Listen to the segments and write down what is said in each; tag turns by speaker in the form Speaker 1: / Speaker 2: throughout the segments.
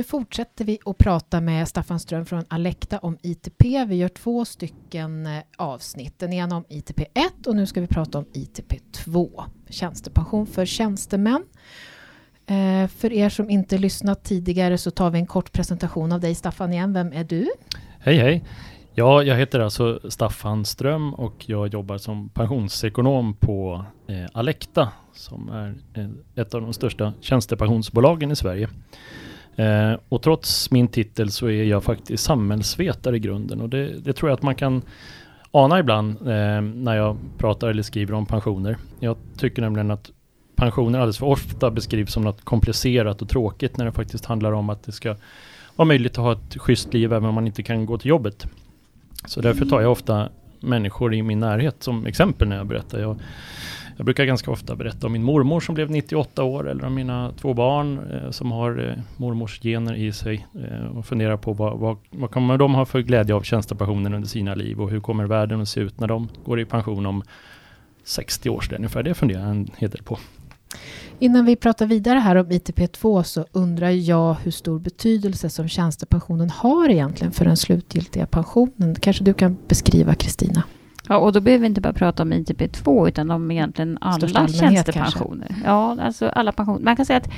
Speaker 1: nu fortsätter vi att prata med Staffan Ström från Alekta om ITP. Vi gör två stycken eh, avsnitt. Den ena om ITP 1 och nu ska vi prata om ITP 2. Tjänstepension för tjänstemän. Eh, för er som inte lyssnat tidigare så tar vi en kort presentation av dig Staffan igen. Vem är du?
Speaker 2: Hej hej! Ja, jag heter alltså Staffan Ström och jag jobbar som pensionsekonom på eh, Alekta som är eh, ett av de största tjänstepensionsbolagen i Sverige. Eh, och trots min titel så är jag faktiskt samhällsvetare i grunden och det, det tror jag att man kan ana ibland eh, när jag pratar eller skriver om pensioner. Jag tycker nämligen att pensioner alldeles för ofta beskrivs som något komplicerat och tråkigt när det faktiskt handlar om att det ska vara möjligt att ha ett schysst liv även om man inte kan gå till jobbet. Så därför tar jag ofta människor i min närhet som exempel när jag berättar. Jag, jag brukar ganska ofta berätta om min mormor som blev 98 år eller om mina två barn eh, som har eh, mormors gener i sig eh, och funderar på vad, vad, vad kommer de ha för glädje av tjänstepensionen under sina liv och hur kommer världen att se ut när de går i pension om 60 år ungefär. Det funderar jag en hel del på.
Speaker 1: Innan vi pratar vidare här om ITP2 så undrar jag hur stor betydelse som tjänstepensionen har egentligen för den slutgiltiga pensionen. Kanske du kan beskriva Kristina?
Speaker 3: Ja, och då behöver vi inte bara prata om ITP2 utan om egentligen alla tjänstepensioner. Kanske. Ja, alltså alla pensioner. Man kan säga att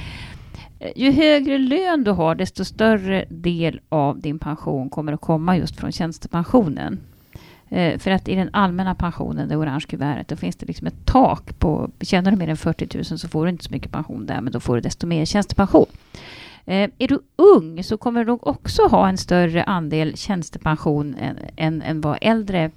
Speaker 3: eh, ju högre lön du har, desto större del av din pension kommer att komma just från tjänstepensionen. Eh, för att i den allmänna pensionen, det orange kuvertet, då finns det liksom ett tak på, tjänar du mer än 40 000 så får du inte så mycket pension där, men då får du desto mer tjänstepension. Eh, är du ung så kommer du nog också ha en större andel tjänstepension än, än, än vad äldre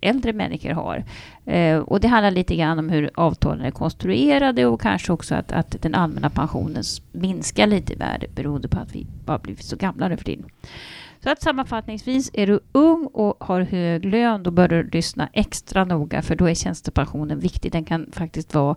Speaker 3: äldre människor har. Eh, och det handlar lite grann om hur avtalen är konstruerade och kanske också att, att den allmänna pensionen minskar lite i värde beroende på att vi bara blivit så gamla nu för tiden. Så att sammanfattningsvis, är du ung och har hög lön, då bör du lyssna extra noga, för då är tjänstepensionen viktig. Den kan faktiskt vara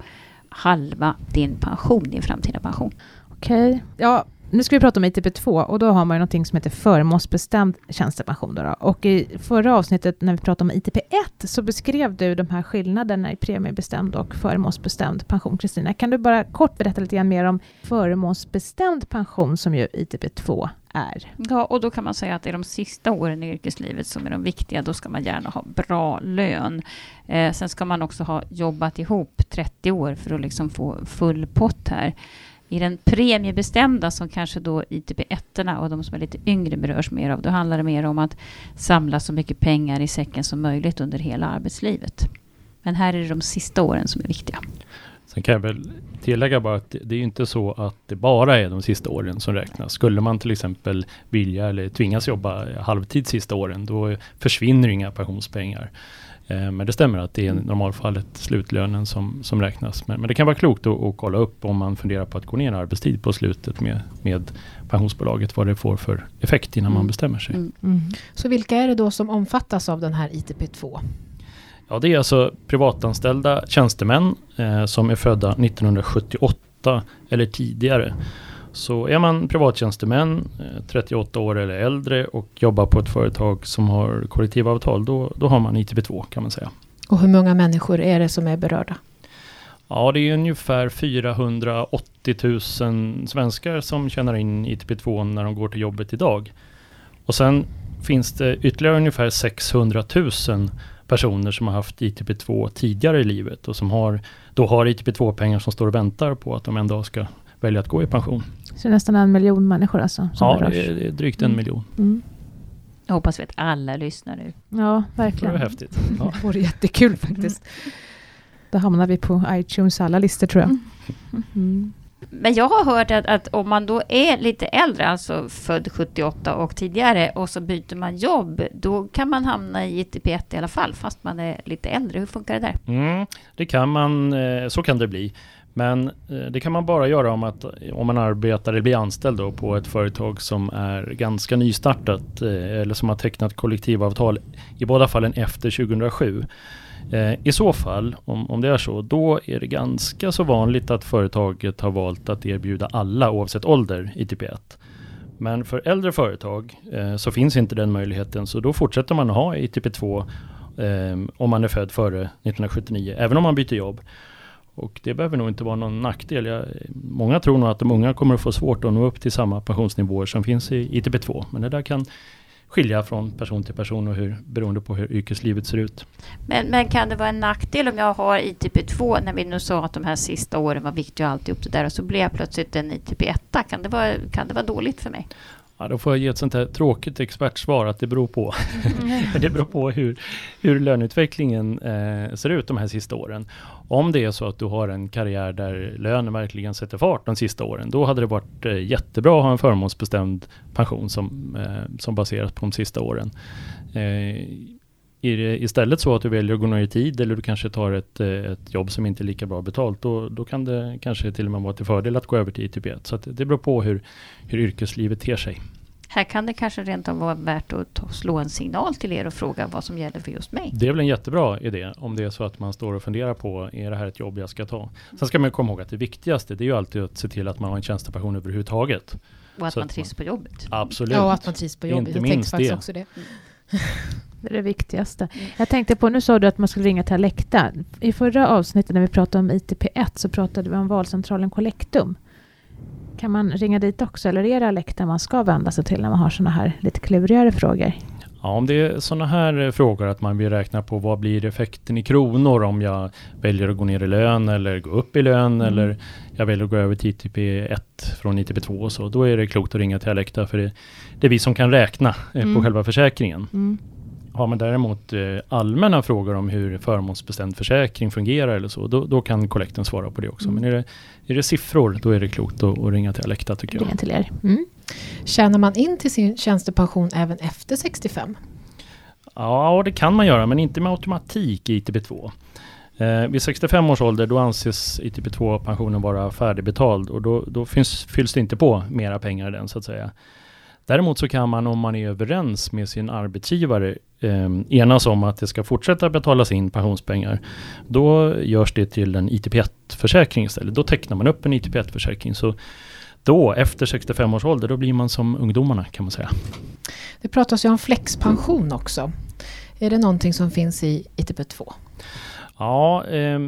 Speaker 3: halva din pension, din framtida pension.
Speaker 4: Okej. Okay. Ja, nu ska vi prata om ITP2 och då har man ju någonting som heter förmånsbestämd tjänstepension. Då, Och i förra avsnittet när vi pratade om ITP1 så beskrev du de här skillnaderna i premiebestämd och förmånsbestämd pension. Kristina, kan du bara kort berätta lite grann mer om förmånsbestämd pension som ju ITP2 är?
Speaker 3: Ja, och då kan man säga att det är de sista åren i yrkeslivet som är de viktiga. Då ska man gärna ha bra lön. Eh, sen ska man också ha jobbat ihop 30 år för att liksom få full pott här. I den premiebestämda som kanske då ITP-1 och de som är lite yngre berörs mer av, då handlar det mer om att samla så mycket pengar i säcken som möjligt under hela arbetslivet. Men här är det de sista åren som är viktiga.
Speaker 2: Sen kan jag väl tillägga bara att det är inte så att det bara är de sista åren som räknas. Skulle man till exempel vilja eller tvingas jobba halvtid sista åren, då försvinner inga pensionspengar. Eh, men det stämmer att det är i normalfallet slutlönen som, som räknas. Men, men det kan vara klokt att, att, kolla upp om man funderar på att gå ner arbetstid på slutet med, med pensionsbolaget, vad det får för effekt innan mm. man bestämmer sig. Mm.
Speaker 1: Mm. Så vilka är det då som omfattas av den här ITP2?
Speaker 2: Ja, det är alltså privatanställda tjänstemän eh, som är födda 1978 eller tidigare. Så är man privattjänstemän, 38 eh, år eller äldre och jobbar på ett företag som har kollektivavtal, då, då har man ITP2 kan man säga.
Speaker 1: Och hur många människor är det som är berörda?
Speaker 2: Ja, det är ungefär 480 000 svenskar som tjänar in ITP2 när de går till jobbet idag. Och sen finns det ytterligare ungefär 600 000 personer som har haft ITP2 tidigare i livet och som har, då har ITP2-pengar som står och väntar på att de en dag ska välja att gå i pension.
Speaker 4: Så nästan en miljon människor alltså?
Speaker 2: ja, det är, det är, drygt en mm. miljon. Mm.
Speaker 3: Jag hoppas vi att alla lyssnar nu.
Speaker 4: Ja, verkligen.
Speaker 2: Det vore häftigt.
Speaker 1: Ja. det vore jättekul faktiskt. Mm.
Speaker 4: Då hamnar vi på iTunes alla listor tror jag. Mm.
Speaker 3: mm. Men jag har hört att, att, om man då är lite äldre, alltså född 78 och tidigare, och så byter man jobb, då kan man hamna i ITP1 i alla fall, fast man är lite äldre. Hur funkar det där?
Speaker 2: Mm, det kan man, eh, så kan det bli. Men eh, det kan man bara göra om, att, om man arbetar eller blir anställd då på ett företag som är ganska nystartat eh, eller som har tecknat kollektivavtal i båda fallen efter 2007. Eh, I så fall, om, om det är så, då är det ganska så vanligt att företaget har valt att erbjuda alla oavsett ålder ITP1. Men för äldre företag så finns inte den möjligheten så då fortsätter man att ha ITP2 om man är född före 1979, även om man byter jobb. Och det behöver nog inte vara någon nackdel. Jag, många tror nog att de unga kommer att få svårt att nå upp till samma pensionsnivåer som finns i ITP2. Men det där kan skilja från person till person och hur, beroende på hur yrkeslivet ser ut.
Speaker 3: Men, men kan det vara en nackdel om jag har ITP2 när vi nu sa att de här sista åren var viktiga och alltihop det där och så blir jag plötsligt en ITP1? Kan det vara, kan det vara dåligt för mig?
Speaker 2: Ja, då får jag ge ett sånt här tråkigt expertsvar att det beror på. Mm. det beror på hur, hur löneutvecklingen eh, ser ut de här sista åren. Om det är så att du har en karriär där lönen verkligen sätter fart de sista åren, då hade det varit eh, jättebra att ha en förmånsbestämd pension som, eh, som baseras på de sista åren. Är det istället så att du väljer att gå ner i tid eller du kanske tar ett, eh, ett jobb som inte är lika bra betalt, då, då kan det kanske till och med vara till fördel att gå över till ITP1. Så det beror på hur, hur yrkeslivet ter sig.
Speaker 3: Här kan det kanske rent av vara värt att ta, slå en signal till er och fråga vad som gäller för just mig.
Speaker 2: Det är väl en jättebra idé om det är så att man står och funderar på, är det här ett jobb jag ska ta? Sen ska man komma ihåg att det viktigaste, det är ju alltid att se till att man har en tjänstepension överhuvudtaget.
Speaker 3: Och att så man trivs på jobbet.
Speaker 2: Absolut.
Speaker 1: Ja, och att man trivs på jobbet.
Speaker 2: Inte jag minst det. Också det.
Speaker 4: Det är det viktigaste. Jag tänkte på, nu sa du att man skulle ringa till Alekta. I förra avsnittet när vi pratade om ITP1 så pratade vi om valcentralen Collectum. Kan man ringa dit också eller är det Alekta man ska vända sig till när man har sådana här lite klurigare frågor?
Speaker 2: Ja, om det är sådana här eh, frågor att man vill räkna på vad blir effekten i kronor om jag väljer att gå ner i lön eller gå upp i lön mm. eller jag väljer att gå över till ITP1 från ITP2 så då är det klokt att ringa till Alekta för det, det är vi som kan räkna mm. på själva försäkringen. Mm. Har man däremot eh, allmänna frågor om hur förmånsbestämd försäkring fungerar eller så, då, då kan kollekten svara på det också. Mm. Men är det, är det siffror, då är det klokt att, att ringa till Alekta tycker jag.
Speaker 4: Ringa till er. Mm.
Speaker 1: Tjänar man in till sin tjänstepension även efter 65?
Speaker 2: Ja, det kan man göra, men inte med automatik i ITP 2. Eh, vid 65 års ålder då anses ITP 2-pensionen vara färdigbetald och då, då finns, fylls det inte på mera pengar i den så att säga. Däremot så kan man om man är överens med sin arbetsgivare eh, enas om att det ska fortsätta betalas in pensionspengar. Då görs det till en ITP1-försäkring istället. Då tecknar man upp en ITP1-försäkring. Så då, efter 65 års ålder, då blir man som ungdomarna kan man säga.
Speaker 1: Det pratas ju om flexpension också. Är det någonting som finns i ITP2?
Speaker 2: Ja, eh,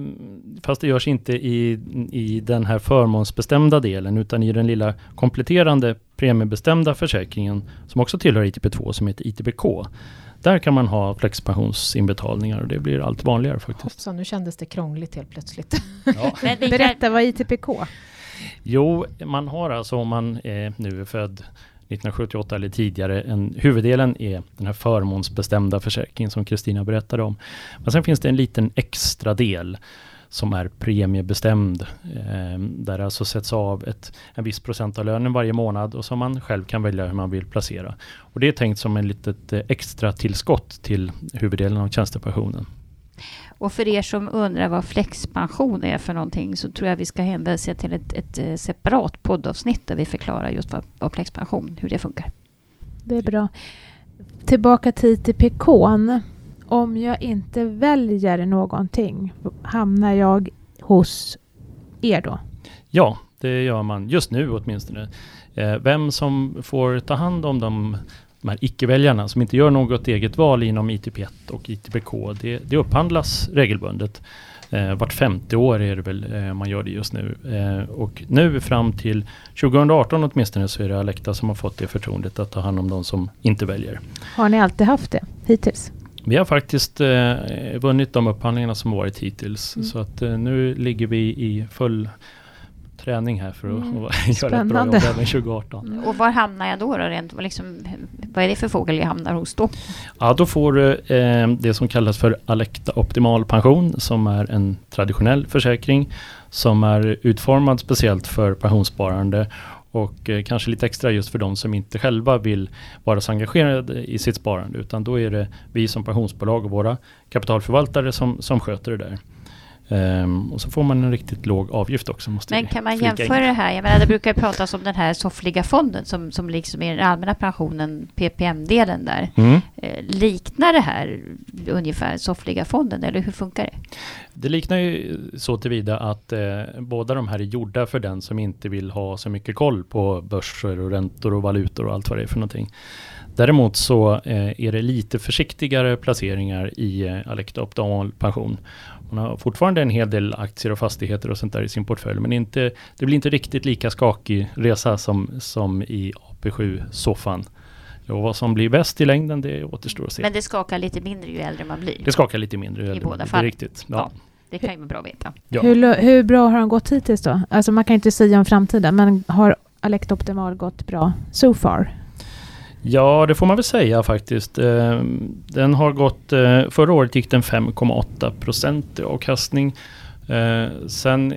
Speaker 2: fast det görs inte i, i den här förmånsbestämda delen utan i den lilla kompletterande premiebestämda försäkringen som också tillhör ITP2 som heter ITBK. Där kan man ha flexpensionsinbetalningar och det blir allt vanligare faktiskt.
Speaker 1: Hoppsan, nu kändes det krångligt helt plötsligt.
Speaker 4: Ja. Berätta, vad är ITPK?
Speaker 2: Jo, man har alltså om man är nu är född 1978 eller tidigare. En, huvuddelen är den här förmånsbestämda försäkringen som Kristina berättade om. Men sen finns det en liten extra del som är premiebestämd. Eh, där det alltså sätts av ett, en viss procent av lönen varje månad och som man själv kan välja hur man vill placera. Och det är tänkt som en litet eh, extra tillskott till huvuddelen av tjänstepensionen.
Speaker 3: Och för er som undrar vad flexpension är för någonting så tror jag vi ska hänvisa till ett, ett eh, separat poddavsnitt där vi förklarar just vad, vad flexpension, hur det funkar.
Speaker 4: Det är bra. Tillbaka till ITPK. Om jag inte väljer någonting, hamnar jag hos er då?
Speaker 2: Ja, det gör man just nu åtminstone. Eh, vem som får ta hand om de de här icke-väljarna som inte gör något eget val inom ITP1 och ITPK, det, det upphandlas regelbundet. Eh, vart femte år är det väl eh, man gör det just nu. Eh, och nu fram till 2018 åtminstone så är det Alekta som har fått det förtroendet att ta hand om de som inte väljer.
Speaker 4: Har ni alltid haft det hittills?
Speaker 2: Vi har faktiskt eh, vunnit de upphandlingarna som varit hittills. Mm. Så att eh, nu ligger vi i full träning här för att mm. göra ett bra jobb även 2018.
Speaker 3: Mm. Och var hamnar jag då? då rent, liksom, vad är det för fågel jag hamnar hos då?
Speaker 2: Ja, då får du eh, det som kallas för Alekta Optimal Pension som är en traditionell försäkring som är utformad speciellt för pensionssparande och eh, kanske lite extra just för de som inte själva vill vara så engagerade i sitt sparande utan då är det vi som pensionsbolag och våra kapitalförvaltare som, som sköter det där. Um, och så får man en riktigt låg avgift också. Måste
Speaker 3: Men kan man jämföra in. det här? Jag menar, det brukar pratas om den här soffliga fonden som, som liksom är den allmänna pensionen, PPM-delen där. Mm. Eh, liknar det här ungefär soffliga fonden eller hur funkar det?
Speaker 2: det liknar ju så tillvida att eh, båda de här är gjorda för den som inte vill ha så mycket koll på börser och räntor och valutor och allt vad det är för någonting. Däremot så eh, är det lite försiktigare placeringar i eh, Alecta Optimal Pension. Man har fortfarande en hel del aktier och fastigheter och sånt där i sin portfölj, men inte, det blir inte riktigt lika skakig resa som, som i AP7-soffan. Och vad som blir bäst i längden, det återstår att se.
Speaker 3: Men det skakar lite mindre ju äldre man blir?
Speaker 2: Det skakar lite mindre ju äldre
Speaker 3: I båda fall?
Speaker 2: riktigt. Ja. ja.
Speaker 3: det kan ju vara bra att veta.
Speaker 4: Ja. Hur, hur bra har de gått hittills då? Alltså man kan inte säga om framtiden, men har Alect Optimal gått bra so far?
Speaker 2: Ja, det får man väl säga faktiskt. Eh, den har gått, eh, förra året gick den 5,8 procent i avkastning. Eh, sen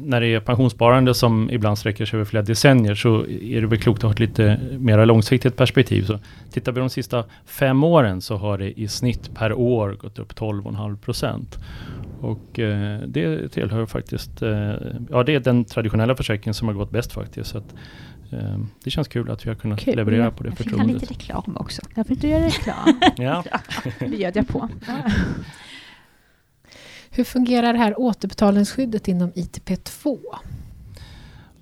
Speaker 2: när det är pensionssparande som ibland sträcker sig över flera decennier så är det väl klokt att ha ett lite mer långsiktigt perspektiv. Så tittar vi de sista fem åren så har det i snitt per år gått upp 12,5 procent. Och eh, det tillhör faktiskt, eh, ja det är den traditionella försäkringen som har gått bäst faktiskt. Så att, eh, det känns kul att vi har kunnat kul. leverera på det
Speaker 3: förtroendet. Jag fick lite reklam också.
Speaker 4: Jag fick du göra reklam.
Speaker 2: ja.
Speaker 4: det bjöd jag på.
Speaker 1: Hur fungerar det här återbetalningsskyddet inom ITP2?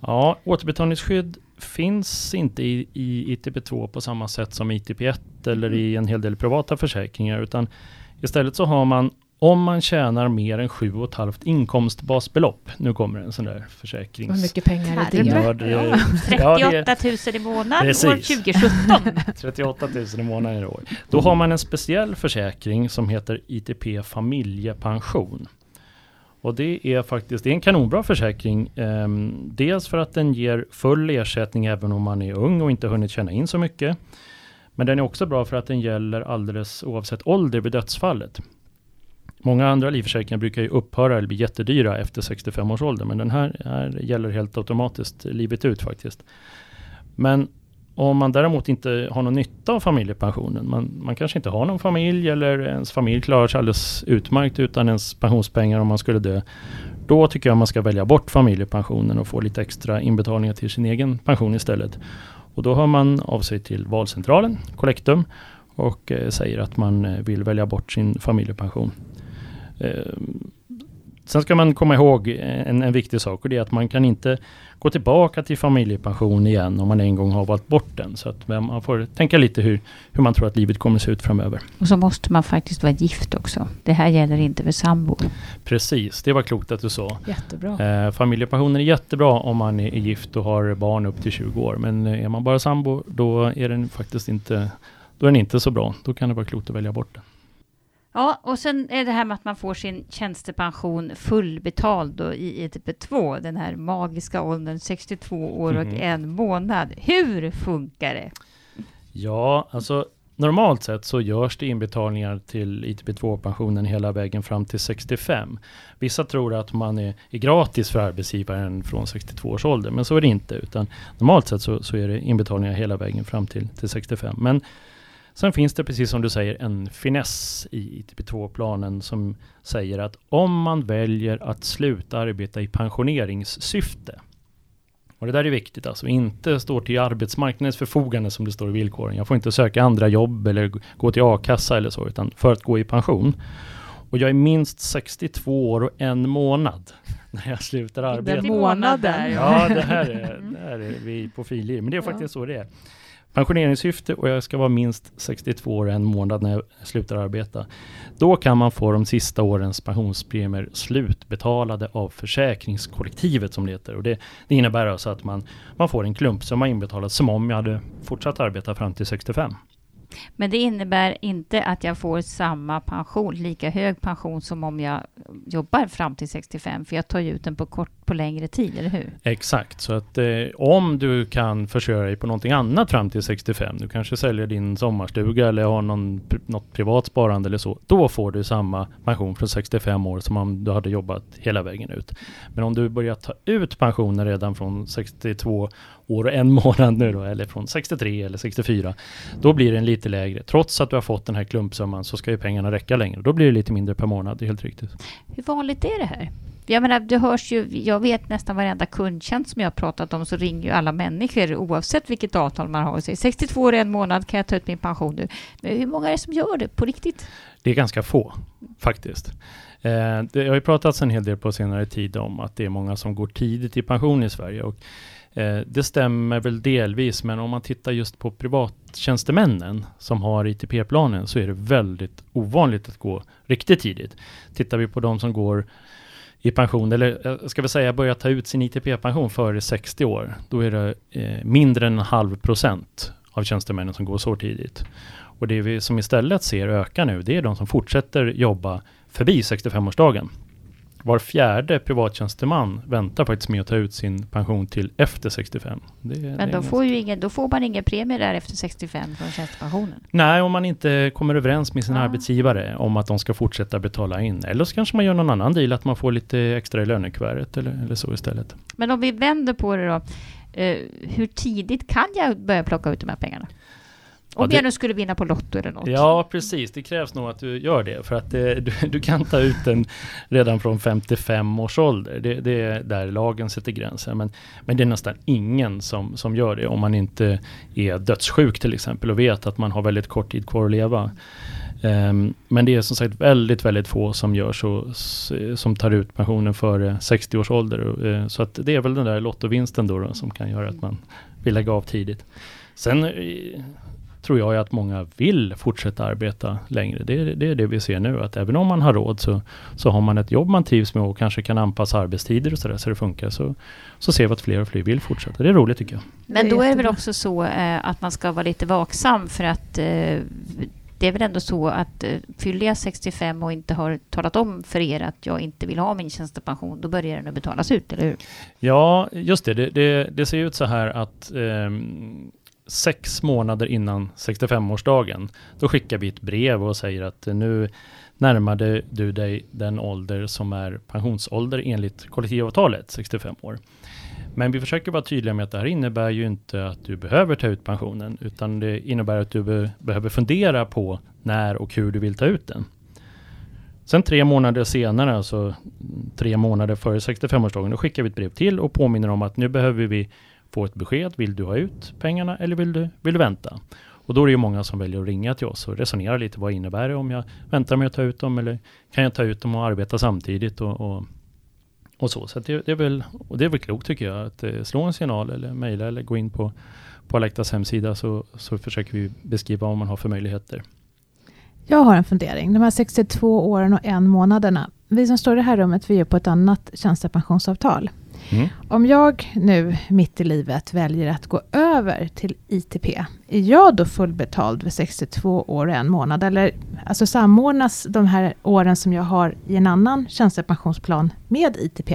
Speaker 2: Ja, återbetalningsskydd finns inte i, i ITP2 på samma sätt som ITP1 eller i mm. en hel del privata försäkringar utan istället så har man om man tjänar mer än 7,5 inkomstbasbelopp. Nu kommer en sån där försäkrings...
Speaker 1: Hur mycket pengar är det? Ja, det
Speaker 3: ja. 38 000 i månaden år 2017.
Speaker 2: 38 000 i månaden i år. Då har man en speciell försäkring som heter ITP familjepension. Och det är faktiskt det är en kanonbra försäkring. Eh, dels för att den ger full ersättning även om man är ung och inte hunnit tjäna in så mycket. Men den är också bra för att den gäller alldeles oavsett ålder vid dödsfallet. Många andra livförsäkringar brukar ju upphöra eller bli jättedyra efter 65 års ålder. Men den här, här gäller helt automatiskt livet ut faktiskt. Men om man däremot inte har någon nytta av familjepensionen, man, man kanske inte har någon familj eller ens familj klarar sig alldeles utmärkt utan ens pensionspengar om man skulle dö. Då tycker jag man ska välja bort familjepensionen och få lite extra inbetalningar till sin egen pension istället. Och då hör man av sig till valcentralen, Collectum, och eh, säger att man eh, vill välja bort sin familjepension. Eh, sen ska man komma ihåg en, en viktig sak och det är att man kan inte gå tillbaka till familjepension igen om man en gång har valt bort den. Så att man får tänka lite hur, hur man tror att livet kommer se ut framöver.
Speaker 3: Och så måste man faktiskt vara gift också. Det här gäller inte för sambo.
Speaker 2: Precis, det var klokt att du sa.
Speaker 1: Jättebra.
Speaker 2: Eh, familjepensionen är jättebra om man är gift och har barn upp till 20 år. Men är man bara sambo då är den faktiskt inte, då är den inte så bra. Då kan det vara klokt att välja bort den.
Speaker 3: Ja, och sen är det här med att man får sin tjänstepension fullbetald då i ITP 2, den här magiska åldern 62 år och mm. en månad. Hur funkar det?
Speaker 2: Ja, alltså normalt sett så görs det inbetalningar till ITP2-pensionen hela vägen fram till 65. Vissa tror att man är, är, gratis för arbetsgivaren från 62 års ålder, men så är det inte. Utan normalt sett så, så är det inbetalningar hela vägen fram till, till 65. Men Sen finns det precis som du säger en finess i ITP2-planen som säger att om man väljer att sluta arbeta i pensioneringssyfte och det där är viktigt alltså, inte står till arbetsmarknadens förfogande som det står i villkoren. Jag får inte söka andra jobb eller gå till a-kassa eller så, utan för att gå i pension. Och jag är minst 62 år och en månad när jag slutar arbeta.
Speaker 3: Det månader.
Speaker 2: Ja, det här är, det här är vi på filir, men det är faktiskt så det är pensioneringssyfte och jag ska vara minst 62 år och en månad när jag slutar arbeta. Då kan man få de sista årens pensionspremier slutbetalade av försäkringskollektivet som det heter. Och det, det innebär alltså att man, man får en klumpsumma inbetalad som om jag hade fortsatt arbeta fram till 65.
Speaker 3: Men det innebär inte att jag får samma pension, lika hög pension som om jag jobbar fram till 65, för jag tar ju ut den på, kort, på längre tid, eller hur?
Speaker 2: Exakt, så att eh, om du kan försörja dig på någonting annat fram till 65, du kanske säljer din sommarstuga eller har någon, något privat sparande eller så, då får du samma pension från 65 år som om du hade jobbat hela vägen ut. Men om du börjar ta ut pensionen redan från 62 år och en månad nu då, eller från 63 eller 64, då blir den lite lägre. Trots att du har fått den här klumpsumman så ska ju pengarna räcka längre. Då blir det lite mindre per månad, det är helt riktigt.
Speaker 3: Hur vanligt är det här? Jag menar, det hörs ju, jag vet nästan varenda kundtjänst som jag har pratat om så ringer ju alla människor oavsett vilket avtal man har. 62 år en månad kan jag ta ut min pension nu. Men hur många är det som gör det på riktigt?
Speaker 2: Det är ganska få faktiskt. Eh, det har ju pratats en hel del på senare tid om att det är många som går tidigt i pension i Sverige. Och, eh, det stämmer väl delvis, men om man tittar just på privattjänstemännen som har ITP-planen så är det väldigt ovanligt att gå riktigt tidigt. Tittar vi på de som går i pension, eller eh, ska vi säga börjar ta ut sin ITP-pension före 60 år, då är det eh, mindre än en halv procent av tjänstemännen som går så tidigt. Och det vi som istället ser öka nu, det är de som fortsätter jobba förbi 65-årsdagen. Var fjärde privattjänsteman väntar faktiskt med att ta ut sin pension till efter 65.
Speaker 3: Det, Men då, får ju ingen, då får man ingen premie där efter 65 från tjänstepensionen?
Speaker 2: Nej, om man inte kommer överens med sin ja. arbetsgivare om att de ska fortsätta betala in. Eller så kanske man gör någon annan deal, att man får lite extra i lönekuvertet eller, eller så istället.
Speaker 3: Men om vi vänder på det då. Eh, hur tidigt kan jag börja plocka ut de här pengarna? Om ja, jag nu skulle vinna på Lotto eller något.
Speaker 2: Ja, precis. Det krävs nog att du gör det. För att det, du, du, kan ta ut den redan från 55 års ålder. Det, det, är där lagen sätter gränsen. Men, men det är nästan ingen som, som gör det om man inte är dödssjuk till exempel och vet att man har väldigt kort tid kvar att leva. Um, men det är som sagt väldigt, väldigt få som gör så, som tar ut pensionen före 60 års ålder. Uh, så att det är väl den där lottovinsten då, då som kan göra att man vill lägga av tidigt. Sen tror jag att många vill fortsätta arbeta längre. Det, det, är det vi ser nu, att även om man har råd så, så har man ett jobb man trivs med och kanske kan anpassa arbetstider och sådär så det funkar. Så, så ser vi att fler och fler vill fortsätta. Det är roligt tycker jag.
Speaker 3: Men då är det väl också så eh, att man ska vara lite vaksam för att eh, det är väl ändå så att eh, fyller jag 65 och inte har talat om för er att jag inte vill ha min tjänstepension, då börjar den att betalas ut, eller hur?
Speaker 2: Ja, just det. Det, det, det ser ut så här att eh, sex månader innan 65-årsdagen, då skickar vi ett brev och säger att nu närmade du dig den ålder som är pensionsålder enligt kollektivavtalet, 65 år. Men vi försöker vara tydliga med att det här innebär ju inte att du behöver ta ut pensionen, utan det innebär att du be behöver fundera på när och hur du vill ta ut den. Sen tre månader senare, alltså tre månader före 65-årsdagen, då skickar vi ett brev till och påminner om att nu behöver vi få ett besked. Vill du ha ut pengarna eller vill du, vill du vänta? Och då är det ju många som väljer att ringa till oss och resonera lite. Vad innebär det om jag väntar med att ta ut dem eller kan jag ta ut dem och arbeta samtidigt och, och, och så. Så det, det, är väl, och det är väl klokt tycker jag att eh, slå en signal eller mejla eller gå in på, på Alektas hemsida så, så försöker vi beskriva vad man har för möjligheter.
Speaker 4: Jag har en fundering. De här 62 åren och en månaderna. Vi som står i det här rummet, vi är på ett annat tjänstepensionsavtal. Mm. Om jag nu mitt i livet väljer att gå över till ITP, är jag då fullbetald vid 62 år och en månad? Eller alltså samordnas de här åren som jag har i en annan tjänstepensionsplan med ITP?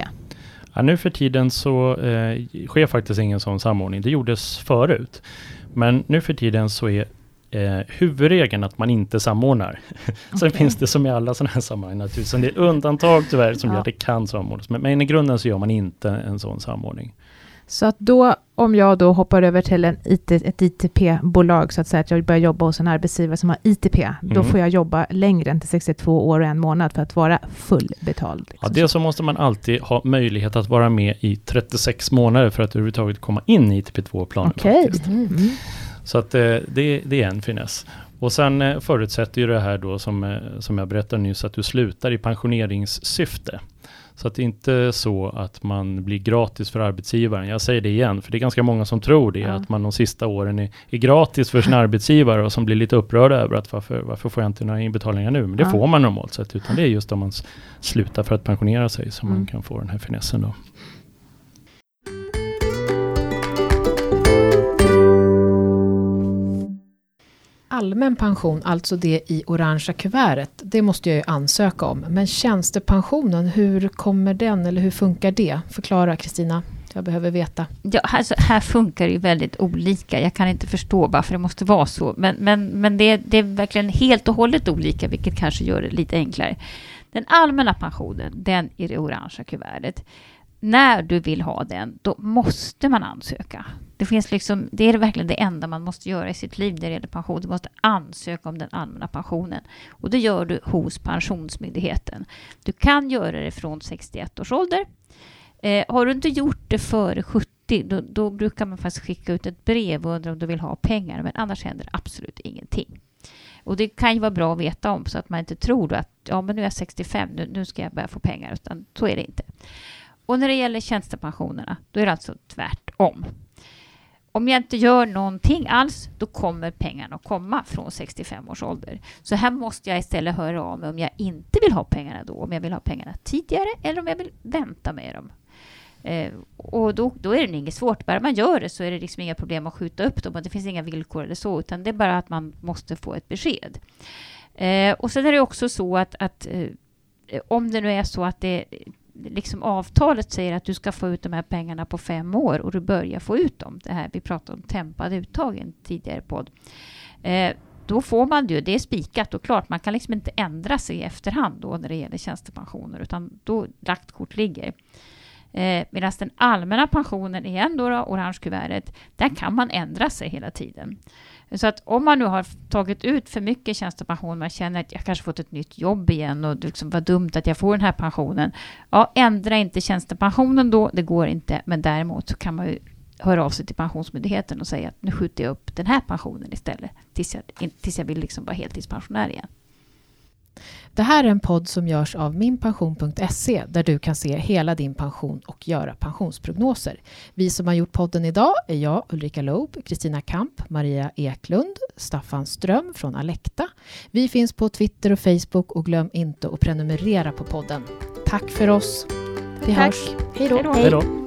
Speaker 2: Ja, nu för tiden så eh, sker faktiskt ingen sån samordning. Det gjordes förut. Men nu för tiden så är eh, huvudregeln att man inte samordnar. Okay. Sen finns det som i alla sådana här sammanhang naturligtvis en del undantag tyvärr som ja. gör att det kan samordnas. Men, men i grunden så gör man inte en sån samordning.
Speaker 4: Så att då, om jag då hoppar över till en IT, ett ITP-bolag, så att säga, att jag börjar jobba hos en arbetsgivare som har ITP, mm. då får jag jobba längre än till 62 år och en månad för att vara fullbetald. Liksom.
Speaker 2: Ja, dels så måste man alltid ha möjlighet att vara med i 36 månader för att överhuvudtaget komma in i ITP2-planen.
Speaker 4: Okay. Mm.
Speaker 2: Så att eh, det, det är en finess. Och sen eh, förutsätter ju det här då som, eh, som jag berättade nyss att du slutar i pensioneringssyfte. Så att det inte är så att man blir gratis för arbetsgivaren. Jag säger det igen, för det är ganska många som tror det, ja. att man de sista åren är, är, gratis för sin arbetsgivare och som blir lite upprörda över att varför, varför får jag inte några inbetalningar nu? Men det ja. får man normalt sett, utan det är just om man slutar för att pensionera sig som mm. man kan få den här finessen då.
Speaker 1: Allmän pension, alltså det i orangea kuvertet, det måste jag ju ansöka om. Men tjänstepensionen, hur kommer den eller hur funkar det? Förklara Kristina. Jag behöver veta.
Speaker 3: Ja, alltså, här funkar det ju väldigt olika. Jag kan inte förstå varför det måste vara så. Men, men, men det, det är verkligen helt och hållet olika, vilket kanske gör det lite enklare. Den allmänna pensionen, den i det orangea kuvertet. När du vill ha den, då måste man ansöka. Det, finns liksom, det är verkligen det enda man måste göra i sitt liv när det gäller pension. Du måste ansöka om den allmänna pensionen. Och det gör du hos Pensionsmyndigheten. Du kan göra det från 61 års ålder. Eh, har du inte gjort det före 70, då, då, brukar man faktiskt skicka ut ett brev och undra om du vill ha pengar. Men annars händer absolut ingenting. Och det kan ju vara bra att veta om så att man inte tror att ja, men nu är jag 65, nu, nu ska jag börja få pengar, utan så är det inte. Och när det gäller tjänstepensionerna, då är det alltså tvärtom. Om jag inte gör någonting alls, då kommer pengarna att komma från 65 års ålder. Så här måste jag istället höra av mig om jag inte vill ha pengarna då, om jag vill ha pengarna tidigare eller om jag vill vänta med dem. Eh, och då, då är det inget svårt. Bara man gör det så är det liksom inga problem att skjuta upp dem och det finns inga villkor eller så, utan det är bara att man måste få ett besked. Eh, och sen är det också så att, att eh, om det nu är så att det liksom avtalet säger att du ska få ut de här pengarna på fem år och du börjar få ut dem. Det här vi pratade om tempade uttag i en tidigare podd. Eh, då får man det ju, det är spikat och klart. Man kan liksom inte ändra sig i efterhand då när det gäller tjänstepensioner, utan då lagt kort ligger. Eh, Medan den allmänna pensionen igen då, då orange kuvertet, där kan man ändra sig hela tiden. Så att om man nu har tagit ut för mycket tjänstepension, man känner att jag kanske fått ett nytt jobb igen och det liksom var dumt att jag får den här pensionen. Ja, ändra inte tjänstepensionen då, det går inte, men däremot så kan man ju höra av sig till Pensionsmyndigheten och säga att nu skjuter jag upp den här pensionen istället, tills jag, tills jag vill liksom vara heltidspensionär igen.
Speaker 1: Det här är en podd som görs av minpension.se där du kan se hela din pension och göra pensionsprognoser. Vi som har gjort podden idag är jag, Ulrika Loob, Kristina Kamp, Maria Eklund, Staffan Ström från Alekta. Vi finns på Twitter och Facebook och glöm inte att prenumerera på podden. Tack för oss. Vi Tack. hörs. Hej då.
Speaker 2: Hej då.